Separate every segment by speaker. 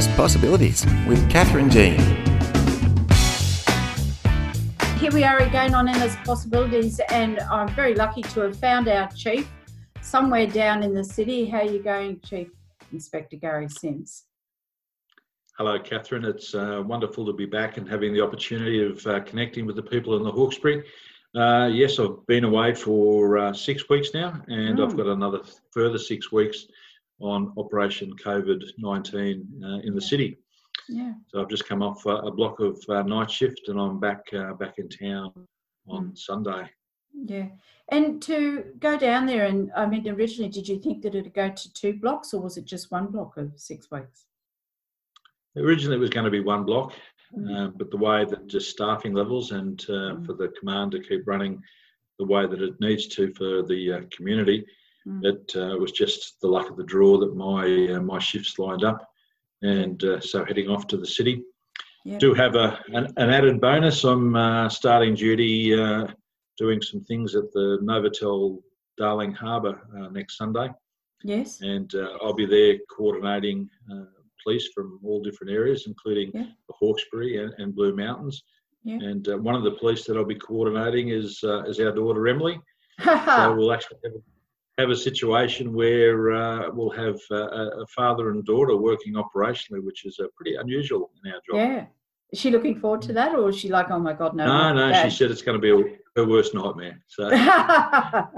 Speaker 1: Endless Possibilities with Catherine Jean.
Speaker 2: Here we are again on Endless Possibilities, and I'm very lucky to have found our chief somewhere down in the city. How are you going, Chief Inspector Garry Sims?
Speaker 3: Hello, Catherine. It's uh, wonderful to be back and having the opportunity of uh, connecting with the people in the Hawkesbury. Uh, yes, I've been away for uh, six weeks now, and mm. I've got another further six weeks on Operation COVID 19 uh, in the city.
Speaker 2: Yeah.
Speaker 3: So I've just come off a block of uh, night shift, and I'm back back in town on mm. Sunday.
Speaker 2: Yeah. And to go down there, and I mean, originally, did you think that it'd go to two blocks, or was it just one block of six weeks?
Speaker 3: Originally, it was going to be one block, mm. uh, but the way that just staffing levels and uh, mm. for the command to keep running the way that it needs to for the uh, community, mm. it uh, was just the luck of the draw that my uh, my shifts lined up, and uh, so heading off to the city. Yep. Do have a an, an added bonus. I'm starting duty doing some things at the Novotel Darling Harbour next Sunday.
Speaker 2: Yes.
Speaker 3: And I'll be there coordinating police from all different areas, including the Hawkesbury and, and, Blue Mountains. Yeah. And uh, one of the police that I'll be coordinating is uh, is our daughter Emily. so we'll actually have a, have a situation where uh, we'll have uh, a father and daughter working operationally, which is uh, pretty unusual in our job.
Speaker 2: Yeah. Is she looking forward to that, or is she like, oh my god, no?
Speaker 3: No, no. She said it's going to be her worst nightmare. So
Speaker 2: that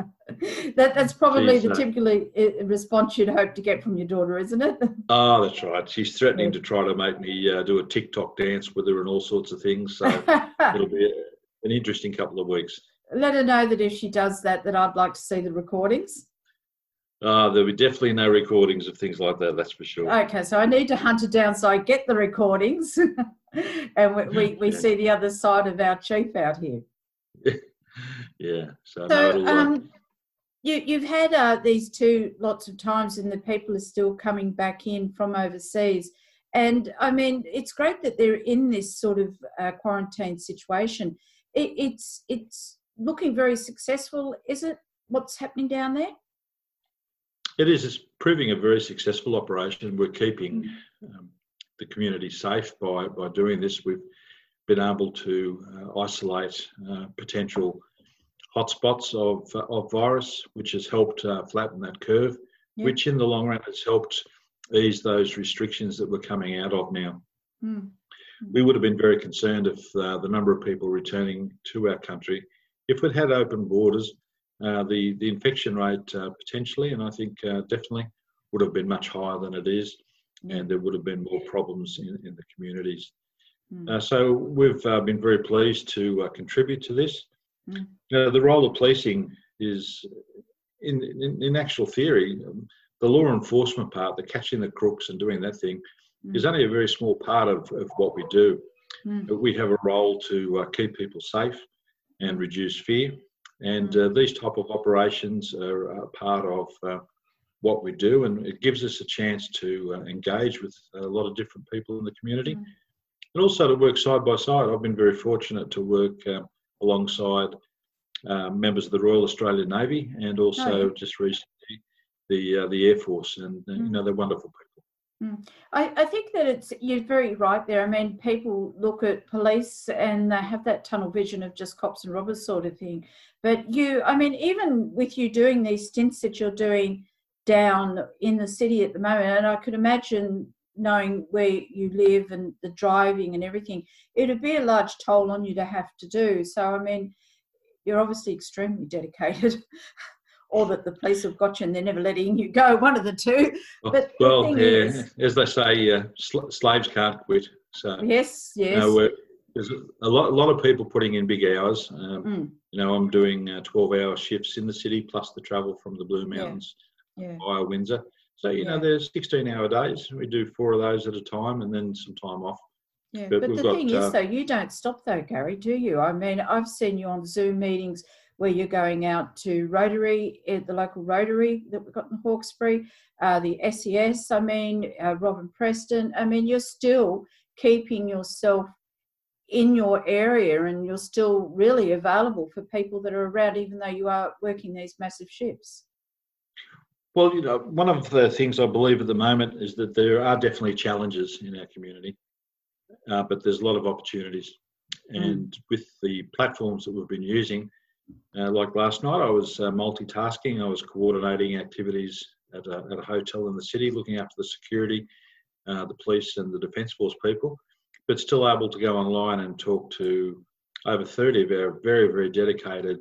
Speaker 2: that's probably She's, the uh, typical uh, response you'd hope to get from your daughter, isn't it?
Speaker 3: Oh, that's right. She's threatening to try to make me uh, do a TikTok dance with her and all sorts of things. So it'll be an interesting couple of weeks.
Speaker 2: Let her know that if she does that, that I'd like to see the recordings.
Speaker 3: Uh, there'll be definitely no recordings of things like that, that's for sure.
Speaker 2: Okay, so I need to hunt it down so I get the recordings and we, we, we yeah. see the other side of our chief out here.
Speaker 3: yeah, so,
Speaker 2: so um, you, you've had uh, these two lots of times and the people are still coming back in from overseas. And I mean, it's great that they're in this sort of uh, quarantine situation. It, it's, it's looking very successful. Is it what's happening down there?
Speaker 3: It is. It's proving a very successful operation. We're keeping mm. um, the community safe by by doing this. We've been able to uh, isolate uh, potential hotspots of of virus, which has helped uh, flatten that curve. Yeah. Which, in the long run, has helped ease those restrictions that we're coming out of now. Mm. We would have been very concerned if uh, the number of people returning to our country, if we'd had open borders, uh, the the infection rate uh, potentially, and I think uh, definitely would have been much higher than it is, and there would have been more problems in, in the communities. Mm. so we've been very pleased to contribute to this. Mm. The role of policing is, in in, in actual theory, um, the law enforcement part, the catching the crooks and doing that thing, mm. is only a very small part of, of what we do. Mm. But we have a role to uh, keep people safe and reduce fear. And uh, these type of operations are, a part of uh, what we do, and it gives us a chance to uh, engage with a lot of different people in the community, mm. and also to work side by side. I've been very fortunate to work uh, alongside uh, members of the Royal Australian Navy, and also oh, yeah. just recently the uh, the Air Force, and mm. you know they're wonderful people.
Speaker 2: Mm. I, I, think that it's you're very right there. I mean, people look at police and they have that tunnel vision of just cops and robbers sort of thing. But you, I mean, even with you doing these stints that you're doing down in the city at the moment, and I could imagine knowing where you live and the driving and everything, it'd be a large toll on you to have to do. So, I mean, you're obviously extremely dedicated. Or that the police have got you and they're never letting you go. One of the two.
Speaker 3: But well, yeah, is, as they say, uh, sl- slaves can't quit. So
Speaker 2: yes, yes.
Speaker 3: You know, there's a lot, a lot of people putting in big hours. Um, mm. You know, I'm doing uh, 12-hour shifts in the city plus the travel from the Blue Mountains yeah. via Windsor. So you yeah. know, there's 16-hour days. We do four of those at a time, and then some time off.
Speaker 2: Yeah, but, but the got, thing uh, is, though, you don't stop though, Garry, do you? I mean, I've seen you on Zoom meetings where you're going out to Rotary, eh, the local Rotary that we've got in Hawkesbury, uh, the SES, I mean, uh, Robin Preston. I mean, you're still keeping yourself in your area and you're still really available for people that are around, even though you are working these massive shifts.
Speaker 3: Well, you know, one of the things I believe at the moment is that there are definitely challenges in our community, uh, but there's a lot of opportunities.
Speaker 2: Mm.
Speaker 3: And with the platforms that we've been using, uh, like last night, I was uh, multitasking. I was coordinating activities at a, at a hotel in the city, looking after the security, uh, the police, and the Defence Force people, but still able to go online and talk to over 30 of our very, very dedicated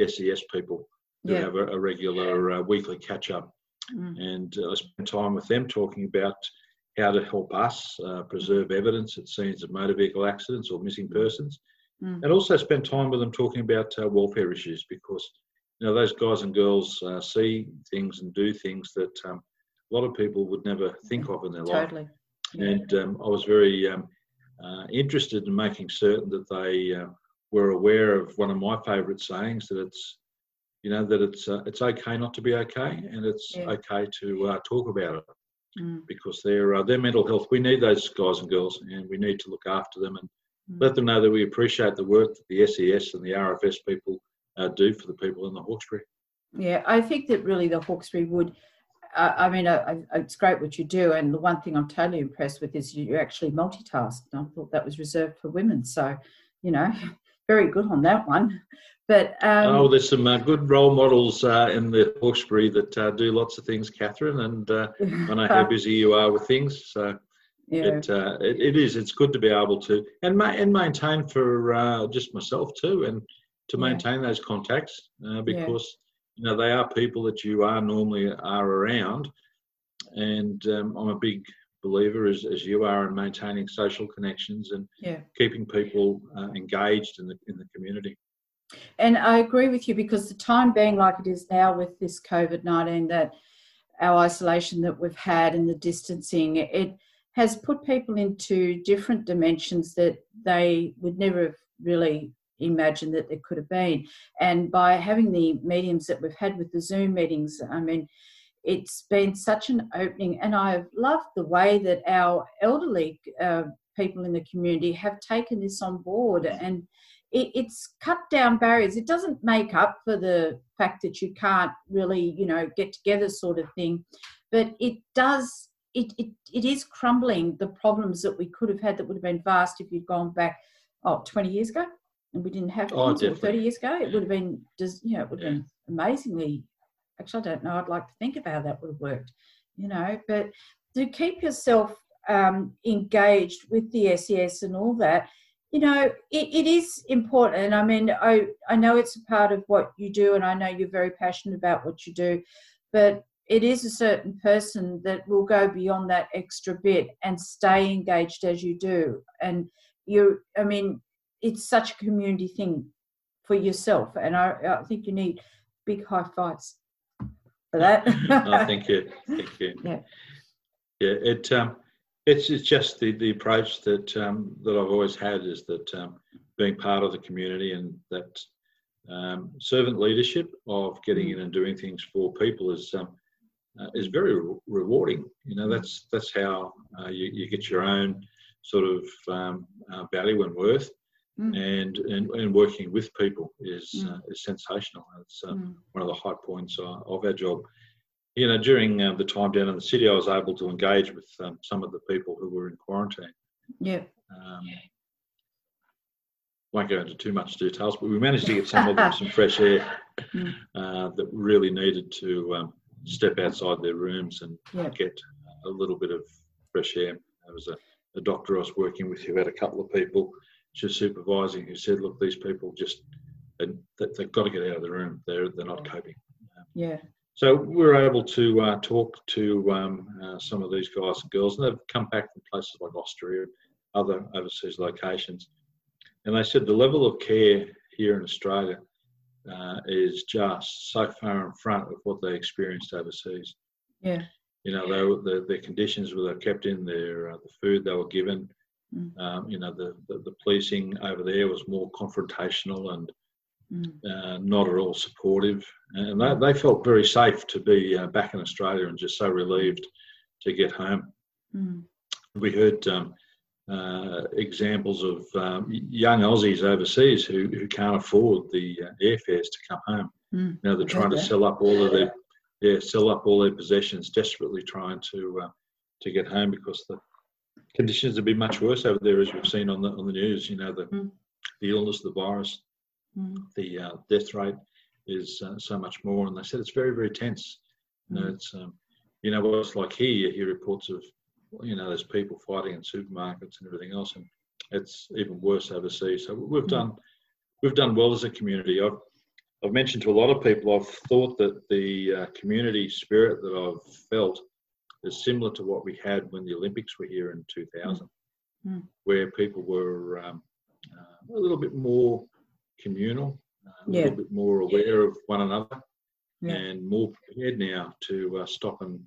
Speaker 3: SES people who
Speaker 2: Yeah.
Speaker 3: have a, a regular uh, weekly catch up.
Speaker 2: Mm.
Speaker 3: And uh, I spent time with them talking about how to help us uh, preserve evidence at scenes of motor vehicle accidents or missing persons.
Speaker 2: Mm.
Speaker 3: And also spend time with them talking about uh, welfare issues because you know those guys and girls uh, see things and do things that um, a lot of people would never think of in their life.
Speaker 2: Totally. Yeah.
Speaker 3: And um, I was very um, uh, interested in making certain that they uh, were aware of one of my favourite sayings that it's, you know, that it's uh, it's okay not to be okay, and it's
Speaker 2: Yeah.
Speaker 3: okay to uh, talk about it
Speaker 2: Mm.
Speaker 3: because their uh, their mental health. We need those guys and girls, and we need to look after them and. Let them know that we appreciate the work that the SES and the RFS people uh, do for the people in the Hawkesbury.
Speaker 2: Yeah, I think that really the Hawkesbury would. Uh, I mean, uh, it's great what you do, and the one thing I'm totally impressed with is you, actually multitask. And I thought that was reserved for women, so you know, very good on that one. But um,
Speaker 3: oh, there's some uh, good role models uh, in the Hawkesbury that uh, do lots of things, Catherine, and uh, I know how busy you are with things. So
Speaker 2: yeah,
Speaker 3: it, uh, it it is. It's good to be able to and ma- and maintain for uh, just myself too, and to
Speaker 2: Yeah.
Speaker 3: maintain those contacts uh, because you know they are people that you are normally are around, and um, I'm a big believer as, as you are in maintaining social connections and
Speaker 2: yeah.
Speaker 3: keeping people uh, engaged in the in the community.
Speaker 2: And I agree with you because the time being like it is now with this COVID 19, that our isolation that we've had and the distancing, it has put people into different dimensions that they would never have really imagined that there could have been. And by having the mediums that we've had with the Zoom meetings, I mean, it's been such an opening, and I've loved the way that our elderly uh, people in the community have taken this on board and it, it's cut down barriers. It doesn't make up for the fact that you can't really, you know, get together, sort of thing, but it does. It, it, it is crumbling the problems that we could have had that would have been vast if you'd gone back, oh, 20 years ago and we didn't have
Speaker 3: Oh,
Speaker 2: or 30 years ago. It would have been, just, you know, it would have
Speaker 3: Yeah.
Speaker 2: been amazingly, actually, I don't know, I'd like to think of how that would have worked, you know, but to keep yourself um, engaged with the SES and all that, you know, it, it is important. I mean, I, I know it's a part of what you do, and I know you're very passionate about what you do, but it is a certain person that will go beyond that extra bit and stay engaged as you do. And you, I mean, it's such a community thing for yourself. And I, I think you need big high fives for that.
Speaker 3: oh, thank you, thank you.
Speaker 2: Yeah.
Speaker 3: yeah. It um, it's it's just the the approach that um, that I've always had is that um, being part of the community and that um, servant leadership of getting in and doing things for people is um, uh, is very re- rewarding. You know, that's that's how uh, you, you get your own sort of um, uh, value and worth.
Speaker 2: Mm.
Speaker 3: And, and and working with people is
Speaker 2: Mm.
Speaker 3: uh, is sensational. It's uh,
Speaker 2: Mm.
Speaker 3: one of the high points uh, of our job. You know, during uh, the time down in the city, I was able to engage with um, some of the people who were in quarantine.
Speaker 2: yeah.
Speaker 3: Um, won't go into too much details, but we managed to get some of them some fresh air
Speaker 2: Mm.
Speaker 3: uh, that really needed to um, step outside their rooms and
Speaker 2: Yeah.
Speaker 3: get a little bit of fresh air. There was a, a doctor I was working with who had a couple of people she was supervising who said, "Look, these people just they, they've got to get out of the room. They're they're not coping."
Speaker 2: Yeah.
Speaker 3: So we were able to uh, talk to um, uh, some of these guys and girls, and they've come back from places like Austria and other overseas locations. And they said the level of care here in Australia uh, is just so far in front of what they experienced overseas.
Speaker 2: Yeah.
Speaker 3: You know, they were, the, the conditions were kept in, their uh, the food they were given.
Speaker 2: Mm.
Speaker 3: Um, you know, the, the, the policing over there was more confrontational and
Speaker 2: Mm.
Speaker 3: uh, not at all supportive, and they, they felt very safe to be uh, back in Australia and just so relieved to get home.
Speaker 2: Mm.
Speaker 3: We heard um, uh, examples of um, young Aussies overseas who, who can't afford the uh, airfares to come home.
Speaker 2: Mm.
Speaker 3: Now they're trying to sell up all of their yeah sell up all their possessions, desperately trying to uh, to get home because the conditions have been much worse over there, as we've seen on the on the news. You know the mm. the illness, the virus, mm. the uh, death rate is uh, so much more, and they said it's very very tense. You know, mm. it's um, you know what it's like here. You hear reports of you know there's people fighting in supermarkets and everything else, and it's even worse overseas. So we've done we've done well as a community. I've I've mentioned to a lot of people. I've thought that the uh, community spirit that I've felt is similar to what we had when the Olympics were here in 2000, mm. where people were um, uh, a little bit more communal, uh, a yeah. little bit more aware of one another, yeah. and more prepared now to uh, stop and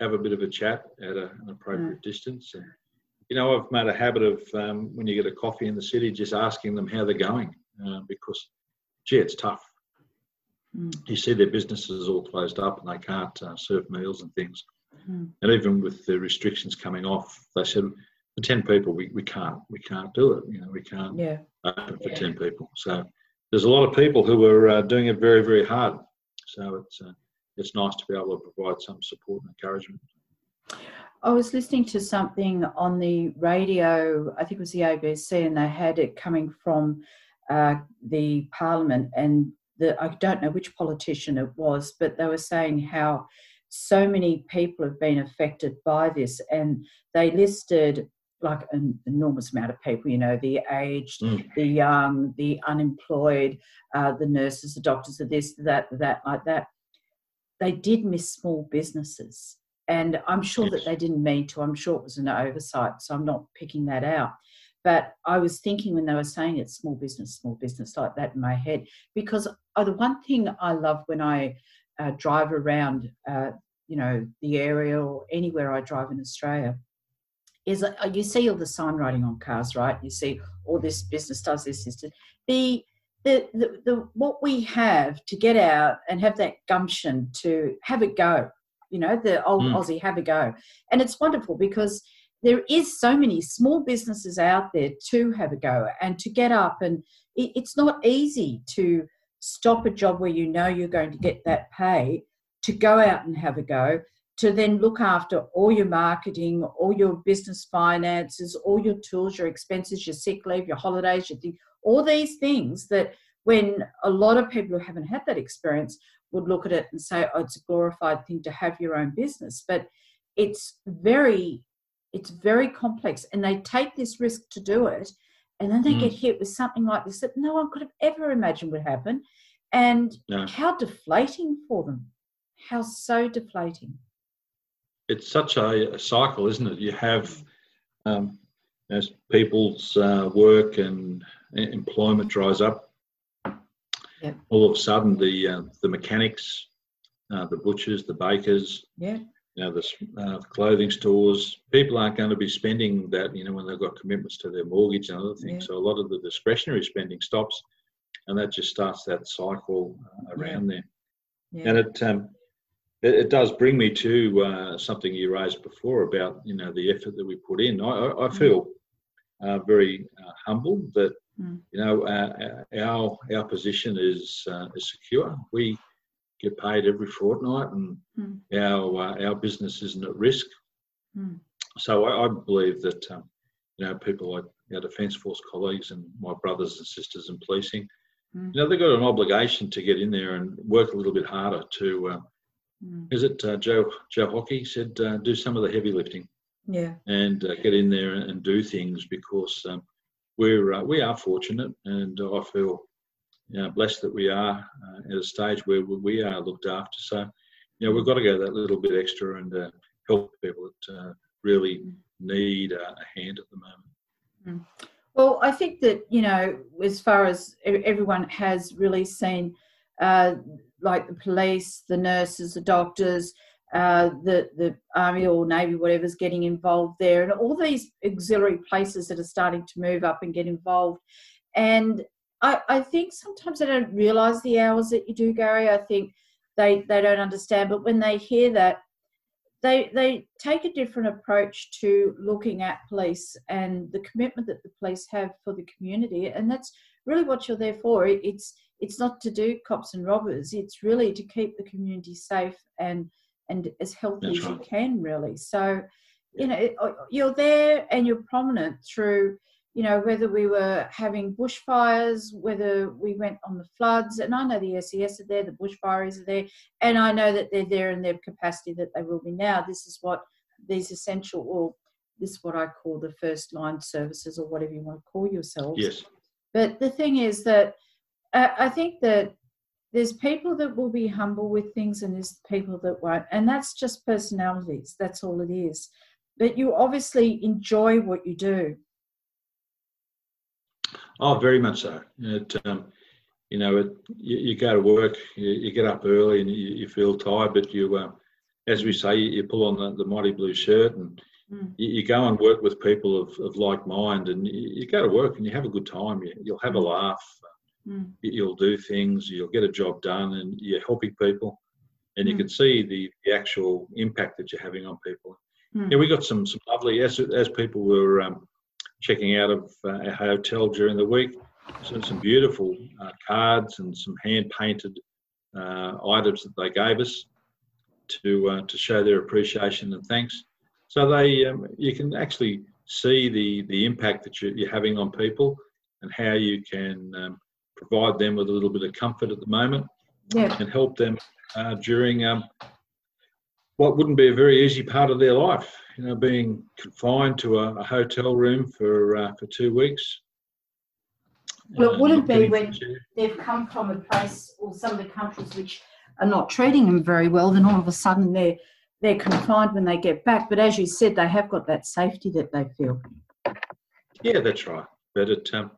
Speaker 3: have a bit of a chat at a, an appropriate mm. distance. And, you know, I've made a habit of um, when you get a coffee in the city, just asking them how they're going uh, because, gee, it's tough. Mm. You see their businesses all closed up and they can't uh, serve meals and things. Mm. And even with the restrictions coming off, they said for ten people we, we can't we can't do it. You know we can't yeah. open for yeah. ten people. So there's a lot of people who are uh, doing it very very hard. So it's uh, it's nice to be able to provide some support and encouragement.
Speaker 2: I was listening to something on the radio. I think it was the ABC, and they had it coming from uh, the Parliament, and the, I don't know which politician it was, but they were saying how so many people have been affected by this, and they listed like an enormous amount of people, you know, the aged, mm. the young, the unemployed, uh, the nurses, the doctors, the this, that, that, like that. They did miss small businesses. And I'm sure that they didn't mean to. I'm sure it was an oversight. So I'm not picking that out. But I was thinking when they were saying it's small business, small business, like that in my head. Because oh, the one thing I love when I uh, drive around, uh, you know, the area or anywhere I drive in Australia, is uh, you see all the sign writing on cars, right? You see all this business does this, this, this. The, the, the, the, what we have to get out and have that gumption to have a go, you know, the old mm. Aussie have a go. And it's wonderful because there is so many small businesses out there to have a go and to get up and it, it's not easy to stop a job where you know you're going to get that pay to go out and have a go to then look after all your marketing all your business finances all your tools your expenses your sick leave your holidays your thing, all these things that when a lot of people who haven't had that experience would look at it and say oh it's a glorified thing to have your own business. But it's very it's very complex and they take this risk to do it and then they mm. get hit with something like this that no one could have ever imagined would happen and how deflating for them. How so deflating.
Speaker 3: It's such a, a cycle isn't it? You have um, as people's uh, work and employment dries up yep. all of a sudden the uh, the mechanics uh, the butchers the bakers
Speaker 2: yeah
Speaker 3: you know, the uh, clothing stores, people aren't going to be spending that, you know, when they've got commitments to their mortgage and other things. So a lot of the discretionary spending stops, and that just starts that cycle uh, around yeah. there. Yeah. And it, um, it, it does bring me to uh, something you raised before about you know the effort that we put in. I, I mm. feel uh, very uh, humbled that mm. you know uh, our our position is is secure. We get paid every fortnight, and mm. our uh, our business isn't at risk. Mm. So I, I, believe that um, you know people like our Defence Force colleagues and my brothers and sisters in policing, mm. you know they've got an obligation to get in there and work a little bit harder to. Uh, is it uh, Joe Joe Hockey said uh, do some of the heavy lifting?
Speaker 2: Yeah.
Speaker 3: And uh, get in there and, and do things because um, we're uh, we are fortunate, and I feel you know, blessed that we are uh, at a stage where we are looked after. So, you know, we've got to go that little bit extra and uh, help people that uh, really need a hand at the moment.
Speaker 2: Mm. Well, I think that, you know, as far as everyone has really seen, uh, like the police, the nurses, the doctors, uh, the the army or navy, whatever's getting involved there, and all these auxiliary places that are starting to move up and get involved. And I, I think sometimes they don't realize the hours that you do, Garry. I think they they don't understand, but when they hear that, they they take a different approach to looking at police and the commitment that the police have for the community, and that's really what you're there for. It's it's not to do cops and robbers. It's really to keep the community safe and and as healthy
Speaker 3: That's
Speaker 2: as you can, really. So, you know, uh, you're there and you're prominent through, you know, whether we were having bushfires, whether we went on the floods, and I know the SES are there, the bushfires are there, and I know that they're there in their capacity that they will be now. This is what these essential, or this is what I call the first line services, or whatever you want to call yourselves.
Speaker 3: Yes.
Speaker 2: But the thing is that uh, I think that there's people that will be humble with things and there's people that won't. And that's just personalities. That's all it is. But you obviously enjoy what you do.
Speaker 3: Oh, very much so. It, um, you know, it, you, you go to work, you, you get up early and you, you feel tired, but you, uh, as we say, you, you pull on the, the mighty blue shirt and
Speaker 2: Mm.
Speaker 3: you, you go and work with people of, of like mind and you, you go to work and you have a good time. You, you'll have a laugh.
Speaker 2: Mm.
Speaker 3: You- You'll do things. You'll get a job done and you're helping people. And you
Speaker 2: Mm.
Speaker 3: can see the, the actual impact that you're having on people.
Speaker 2: Mm.
Speaker 3: Yeah, we got some, some lovely, as, as people were um, checking out of uh, our hotel during the week, so some beautiful uh, cards and some hand painted uh, items that they gave us to uh, to show their appreciation and thanks. So they um, you can actually see the the impact that you're, you're having on people and how you can um, provide them with a little bit of comfort at the moment
Speaker 2: Yeah.
Speaker 3: and help them uh, during um, what wouldn't be a very easy part of their life. You know, being confined to a, a hotel room for uh, for two weeks.
Speaker 2: Well, it
Speaker 3: uh,
Speaker 2: wouldn't be when- They've come from a place or some of the countries which are not treating them very well, then all of a sudden they're they're confined when they get back. But as you said, they have got that safety that they feel.
Speaker 3: Yeah, that's right. But it, um,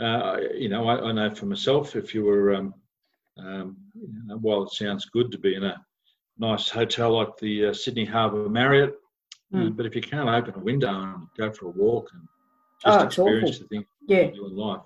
Speaker 3: uh, you know, I, I know for myself, if you were, um, um, you know, while it sounds good to be in a nice hotel like the uh, Sydney Harbour Marriott,
Speaker 2: Mm.
Speaker 3: but if you can't open a window and go for a walk and
Speaker 2: Oh,
Speaker 3: just
Speaker 2: it's
Speaker 3: experience
Speaker 2: awful.
Speaker 3: the things
Speaker 2: Yeah,
Speaker 3: you do in life,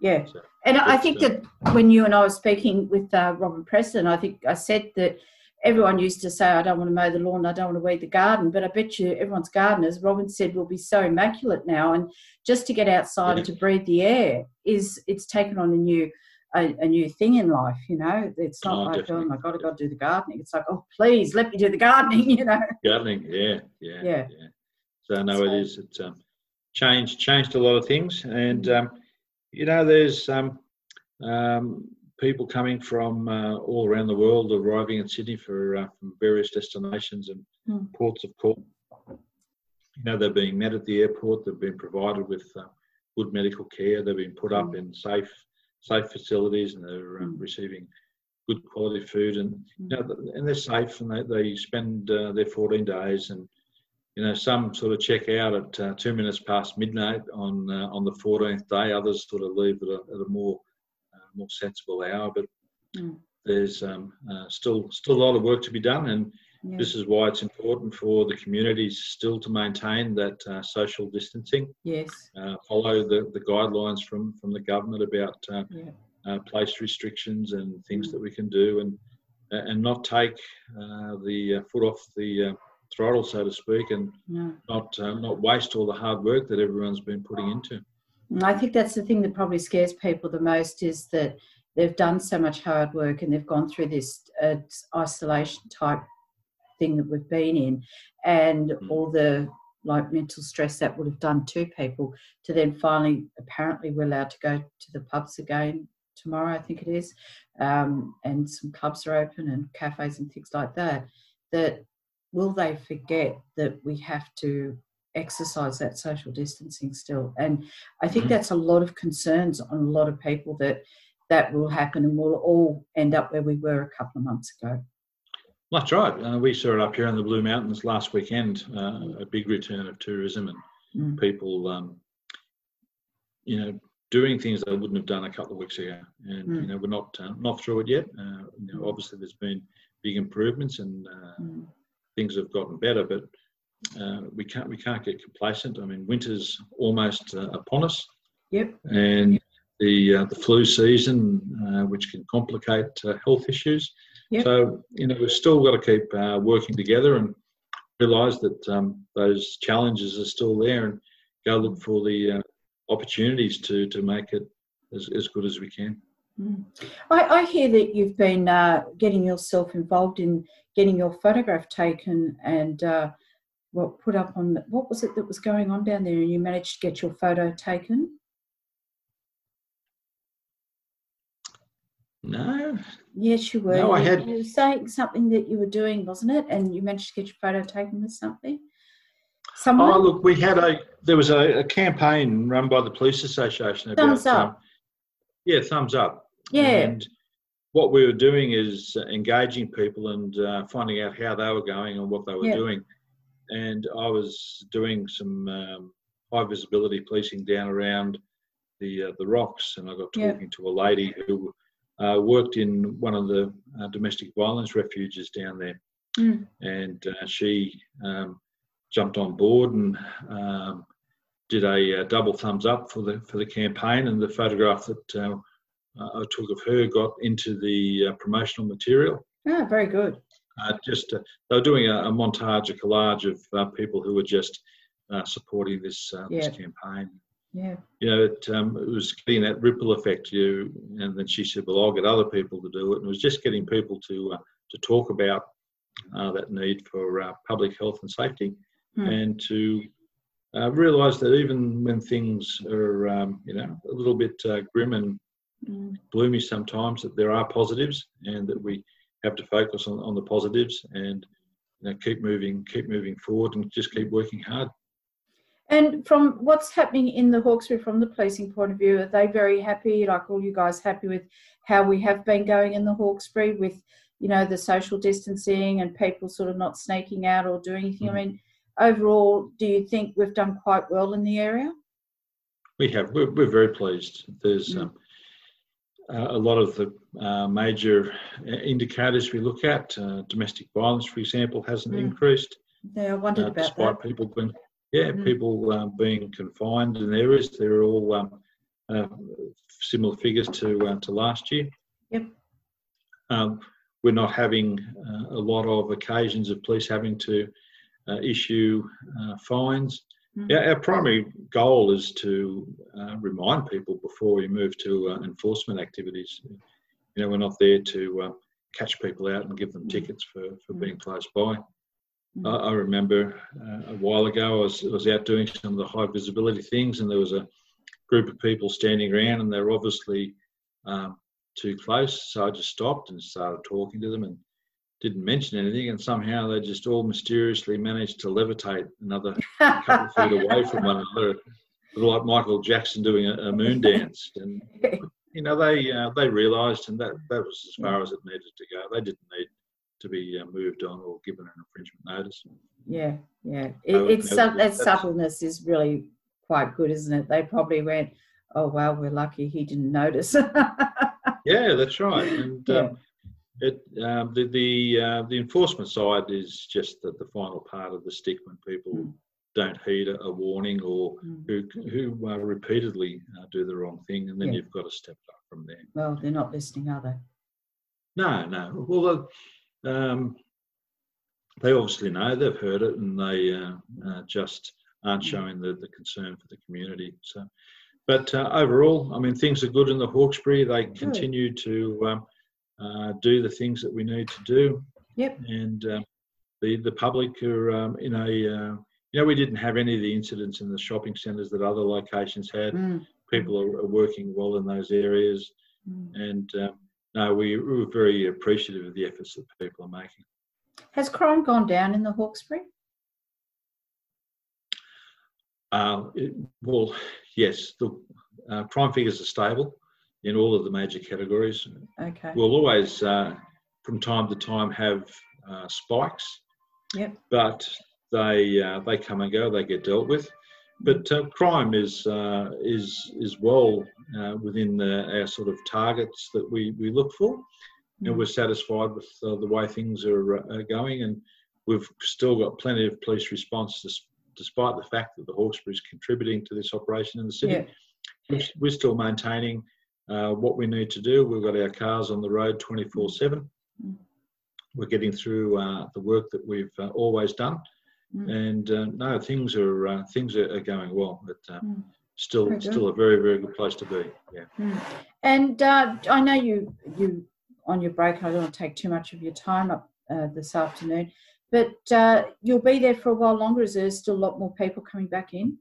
Speaker 2: yeah.
Speaker 3: so,
Speaker 2: And I think
Speaker 3: uh,
Speaker 2: that when you and I were speaking with uh, Robin Preston, I think I said that everyone used to say, I don't want to mow the lawn, I don't want to weed the garden. But I bet you everyone's gardeners, Robin said, will be so immaculate now. And just to get outside and to breathe the air is it's taken on a new a, a new thing in life, you know. It's not
Speaker 3: Oh,
Speaker 2: like,
Speaker 3: definitely.
Speaker 2: oh my God, I've got to do the gardening. It's like, oh, please let me do the gardening, you know.
Speaker 3: gardening, yeah, yeah,
Speaker 2: Yeah.
Speaker 3: So no,
Speaker 2: So-
Speaker 3: it is. It's um, changed changed a lot of things, and um, you know, there's um, um, people coming from uh, all around the world arriving in Sydney for uh, from various destinations and
Speaker 2: Hmm.
Speaker 3: ports of call. You know, they're being met at the airport. They've been provided with uh, good medical care. They've been put up
Speaker 2: Hmm.
Speaker 3: in safe safe facilities, and they're um,
Speaker 2: Hmm.
Speaker 3: receiving good quality food and
Speaker 2: Hmm.
Speaker 3: you know, and they're safe and they, they spend uh, their 14 days and you know some sort of check out at uh, two minutes past midnight on uh, on the 14th day others sort of leave at a, at a more more sensible hour but
Speaker 2: Mm.
Speaker 3: there's um, uh, still still a lot of work to be done and
Speaker 2: Yeah.
Speaker 3: this is why it's important for the communities still to maintain that uh, social distancing
Speaker 2: Yes.
Speaker 3: uh, follow the, the guidelines from from the government about uh,
Speaker 2: Yeah.
Speaker 3: uh, place restrictions and things
Speaker 2: Mm.
Speaker 3: that we can do, and and not take uh, the uh, foot off the uh, throttle, so to speak, and
Speaker 2: No.
Speaker 3: not uh, not waste all the hard work that everyone's been putting into.
Speaker 2: And I think that's the thing that probably scares people the most is that they've done so much hard work and they've gone through this uh, isolation type thing that we've been in and
Speaker 3: Mm.
Speaker 2: all the like mental stress that would have done to people to then finally apparently we're allowed to go to the pubs again tomorrow i think it is um, and some clubs are open and cafes and things like that that will they forget that we have to exercise that social distancing still and i think
Speaker 3: Mhm.
Speaker 2: that's a lot of concerns on a lot of people that that will happen and we'll all end up where we were a couple of months ago
Speaker 3: That's right. Uh, we saw it up here in the Blue Mountains last weekend. Uh, a big return of tourism and
Speaker 2: Mm.
Speaker 3: people, um, you know, doing things they wouldn't have done a couple of weeks ago. And
Speaker 2: Mm.
Speaker 3: you know, we're not uh, not through it yet. Uh, you know,
Speaker 2: Mm.
Speaker 3: obviously there's been big improvements and uh,
Speaker 2: Mm.
Speaker 3: things have gotten better, but uh, we can't we can't get complacent. I mean, winter's almost uh, upon us,
Speaker 2: yep
Speaker 3: and the uh, the flu season, uh, which can complicate uh, health issues.
Speaker 2: Yep.
Speaker 3: So you know, we've still got to keep uh, working together and realise that um, those challenges are still there, and go look for the uh, opportunities to to make it as, as good as we can.
Speaker 2: Mm. I, I, hear that you've been uh, getting yourself involved in getting your photograph taken and uh, well, put up on what was it that was going on down there and you managed to get your photo taken?
Speaker 3: No.
Speaker 2: Yes, you were.
Speaker 3: No, I had.
Speaker 2: You were saying something that you were doing, wasn't it? And you managed to get your photo taken with something.
Speaker 3: Someone? Oh, look, we had a there was a, a campaign run by the police association about
Speaker 2: thumbs up. Um,
Speaker 3: yeah, thumbs up.
Speaker 2: Yeah.
Speaker 3: And what we were doing is engaging people and uh, finding out how they were going and what they were yeah. doing. And I was doing some um, high visibility policing down around the uh, the rocks, and I got talking yeah. to a lady who uh, worked in one of the uh, domestic violence refuges down there,
Speaker 2: mm.
Speaker 3: and uh, she um, jumped on board and um, did a, a, double thumbs up for the for the campaign, and the photograph that uh, I took of her got into the uh, promotional material.
Speaker 2: Ah, very good.
Speaker 3: Uh, just they were doing a, a, montage, a collage of people who were just supporting this yeah. this campaign.
Speaker 2: Yeah.
Speaker 3: You know, it, um, it was getting that ripple effect. You and then she said, "Well, I'll get other people to do it." And it was just getting people to uh, to talk about uh, that need for uh, public health and safety, mm. and to uh, realise that even when things are, um, you know, a little bit uh, grim and mm. gloomy sometimes, that there are positives, and that we have to focus on, on the positives and you know, keep moving, keep moving forward, and just keep working hard.
Speaker 2: And from what's happening in the Hawkesbury from the policing point of view, are they very happy? Like all you guys happy with how we have been going in the Hawkesbury with, you know, the social distancing and people sort of not snaking out or doing anything? Mm-hmm. I mean, overall, do you think we've done quite well in the area?
Speaker 3: We have. We're, we're very pleased. There's mm. um, uh, a lot of the uh, major indicators we look at. Uh, domestic violence, for example, hasn't mm. increased.
Speaker 2: Yeah, I wondered uh, about
Speaker 3: despite
Speaker 2: that.
Speaker 3: people being yeah, mm. people um, being confined in areas. They're all um, uh, similar figures to uh, to last year.
Speaker 2: Yep.
Speaker 3: Um, we're not having uh, a lot of occasions of police having to uh, issue uh, fines. Yeah, our primary goal is to uh, remind people before we move to enforcement activities. You know, we're not there to catch people out and give them mm. tickets for, for mm. being close by. I, I remember uh, a while ago, I was, I was out doing some of the high visibility things, and there was a group of people standing around, and they were obviously um, too close. So I just stopped and started talking to them and didn't mention anything. And somehow they just all mysteriously managed to levitate another couple of feet away from one another, like Michael Jackson doing a, a moon dance. And you know, they uh, they realised, and that that was as far as it needed to go. They didn't need to be uh, moved on or given an infringement notice.
Speaker 2: Yeah, yeah. It, it's that subtleness is really quite good, isn't it? They probably went, "Oh well, we're lucky he didn't notice."
Speaker 3: yeah, that's right. And yeah. um, it um, the the uh, the enforcement side is just the, the final part of the stick when people. Mm. Don't heed a, a warning, or mm. who who uh, repeatedly uh, do the wrong thing, and then yeah. you've got to step up from there.
Speaker 2: Well, they're not listening, are they?
Speaker 3: No, no. Well, um, they obviously know they've heard it, and they uh, uh, just aren't mm. showing the, the concern for the community. So, but uh, overall, I mean, things are good in the Hawkesbury. They continue to um, uh, do the things that we need to do.
Speaker 2: Yep.
Speaker 3: And uh, the the public are um, in a uh, you know we didn't have any of the incidents in the shopping centres that other locations had.
Speaker 2: Mm.
Speaker 3: People are, are, working well in those areas, mm. and um, no, we, we were very appreciative of the efforts that people are making.
Speaker 2: Has crime gone down in the Hawkesbury?
Speaker 3: Uh, it, well, yes, the uh, crime figures are stable in all of the major categories.
Speaker 2: Okay.
Speaker 3: We'll always, uh, from time to time, have uh, spikes.
Speaker 2: Yep.
Speaker 3: But they uh, they come and go. They get dealt with. But uh, crime is uh, is is well uh, within the, our sort of targets that we, we look for, and mm. we're satisfied with uh, the way things are, uh, going, and we've still got plenty of police response despite the fact that the Hawkesbury is contributing to this operation in the city.
Speaker 2: Yeah.
Speaker 3: We're still maintaining uh, what we need to do. We've got our cars on the road 24 7. Mm. We're getting through uh, the work that we've always done. Mm. And uh, no, things are uh, things are, going well. But uh, mm. still still a very very good place to be. Yeah.
Speaker 2: Mm. And uh, I know you you on your break. I don't want to take too much of your time up uh, this afternoon, but uh, you'll be there for a while longer. Is there still a lot more people coming back in?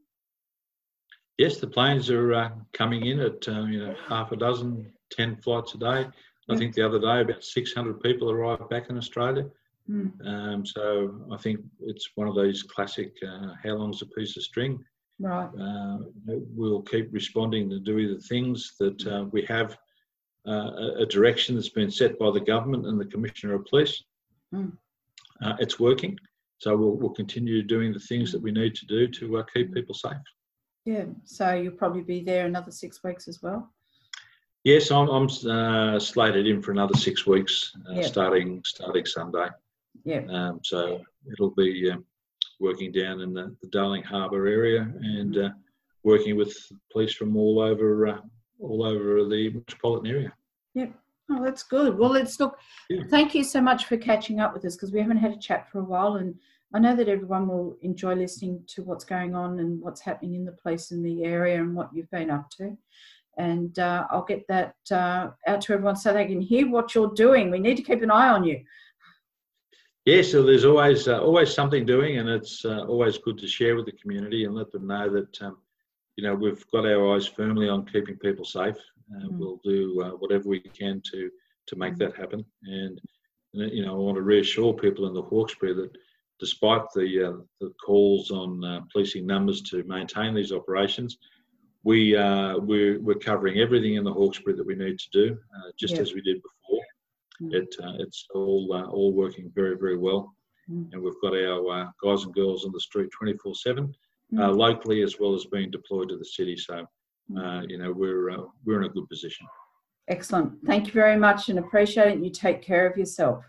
Speaker 3: Yes, the planes are uh, coming in at uh, you know half a dozen, ten flights a day. I think the other day about 600 people arrived back in Australia. Mm. Um, so I think it's one of those classic uh, how long's a piece of string
Speaker 2: Right.
Speaker 3: Uh, we'll keep responding to do the things that uh, we have uh, a direction that's been set by the government and the Commissioner of Police. Mm. it's working. So we'll, we'll continue doing the things that we need to do to uh, keep people safe.
Speaker 2: Yeah, so you'll probably be there another six weeks as well.
Speaker 3: Yes, I'm, I'm uh, slated in for another six weeks, uh, yeah. starting starting Sunday.
Speaker 2: Yeah.
Speaker 3: Um, so it'll be uh, working down in the, the Darling Harbour area and uh, working with police from all over uh, all over the metropolitan area.
Speaker 2: Yep. Oh, that's good. Well, let's look. Yeah. Thank you so much for catching up with us because we haven't had a chat for a while, and I know that everyone will enjoy listening to what's going on and what's happening in the place in the area and what you've been up to. And uh, I'll get that uh, out to everyone so they can hear what you're doing. We need to keep an eye on you.
Speaker 3: Yeah, so there's always uh, always something doing, and it's uh, always good to share with the community and let them know that um, you know we've got our eyes firmly on keeping people safe. Uh, mm. We'll do uh, whatever we can to to make mm. that happen, and you know I want to reassure people in the Hawkesbury that despite the uh, the calls on uh, policing numbers to maintain these operations, we we're, we're covering everything in the Hawkesbury that we need to do, just as we did before. Mm. It, uh, it's all uh, all working very very well, mm. and we've got our uh, guys and girls on the street 24 seven, mm. locally as well as being deployed to the city. So, you know, we're we're in a good position.
Speaker 2: Excellent. Thank you very much, and appreciate it. You take care of yourself.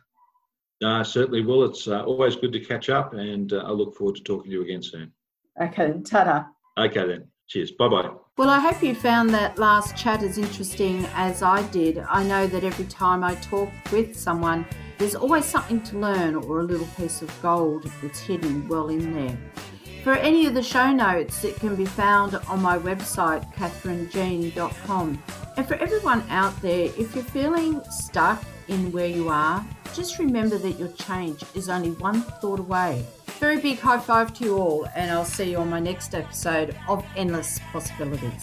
Speaker 3: Uh, certainly will. It's uh, always good to catch up, and uh, I look forward to talking to you again soon.
Speaker 2: Okay, ta
Speaker 3: Okay, then. Cheers. Bye bye.
Speaker 2: Well, I hope you found that last chat as interesting as I did. I know that every time I talk with someone, there's always something to learn or a little piece of gold that's hidden well in there. For any of the show notes, it can be found on my website, catherinejean.com. And for everyone out there, if you're feeling stuck in where you are, just remember that your change is only one thought away. Very big high five to you all, and I'll see you on my next episode of Endless Possibilities.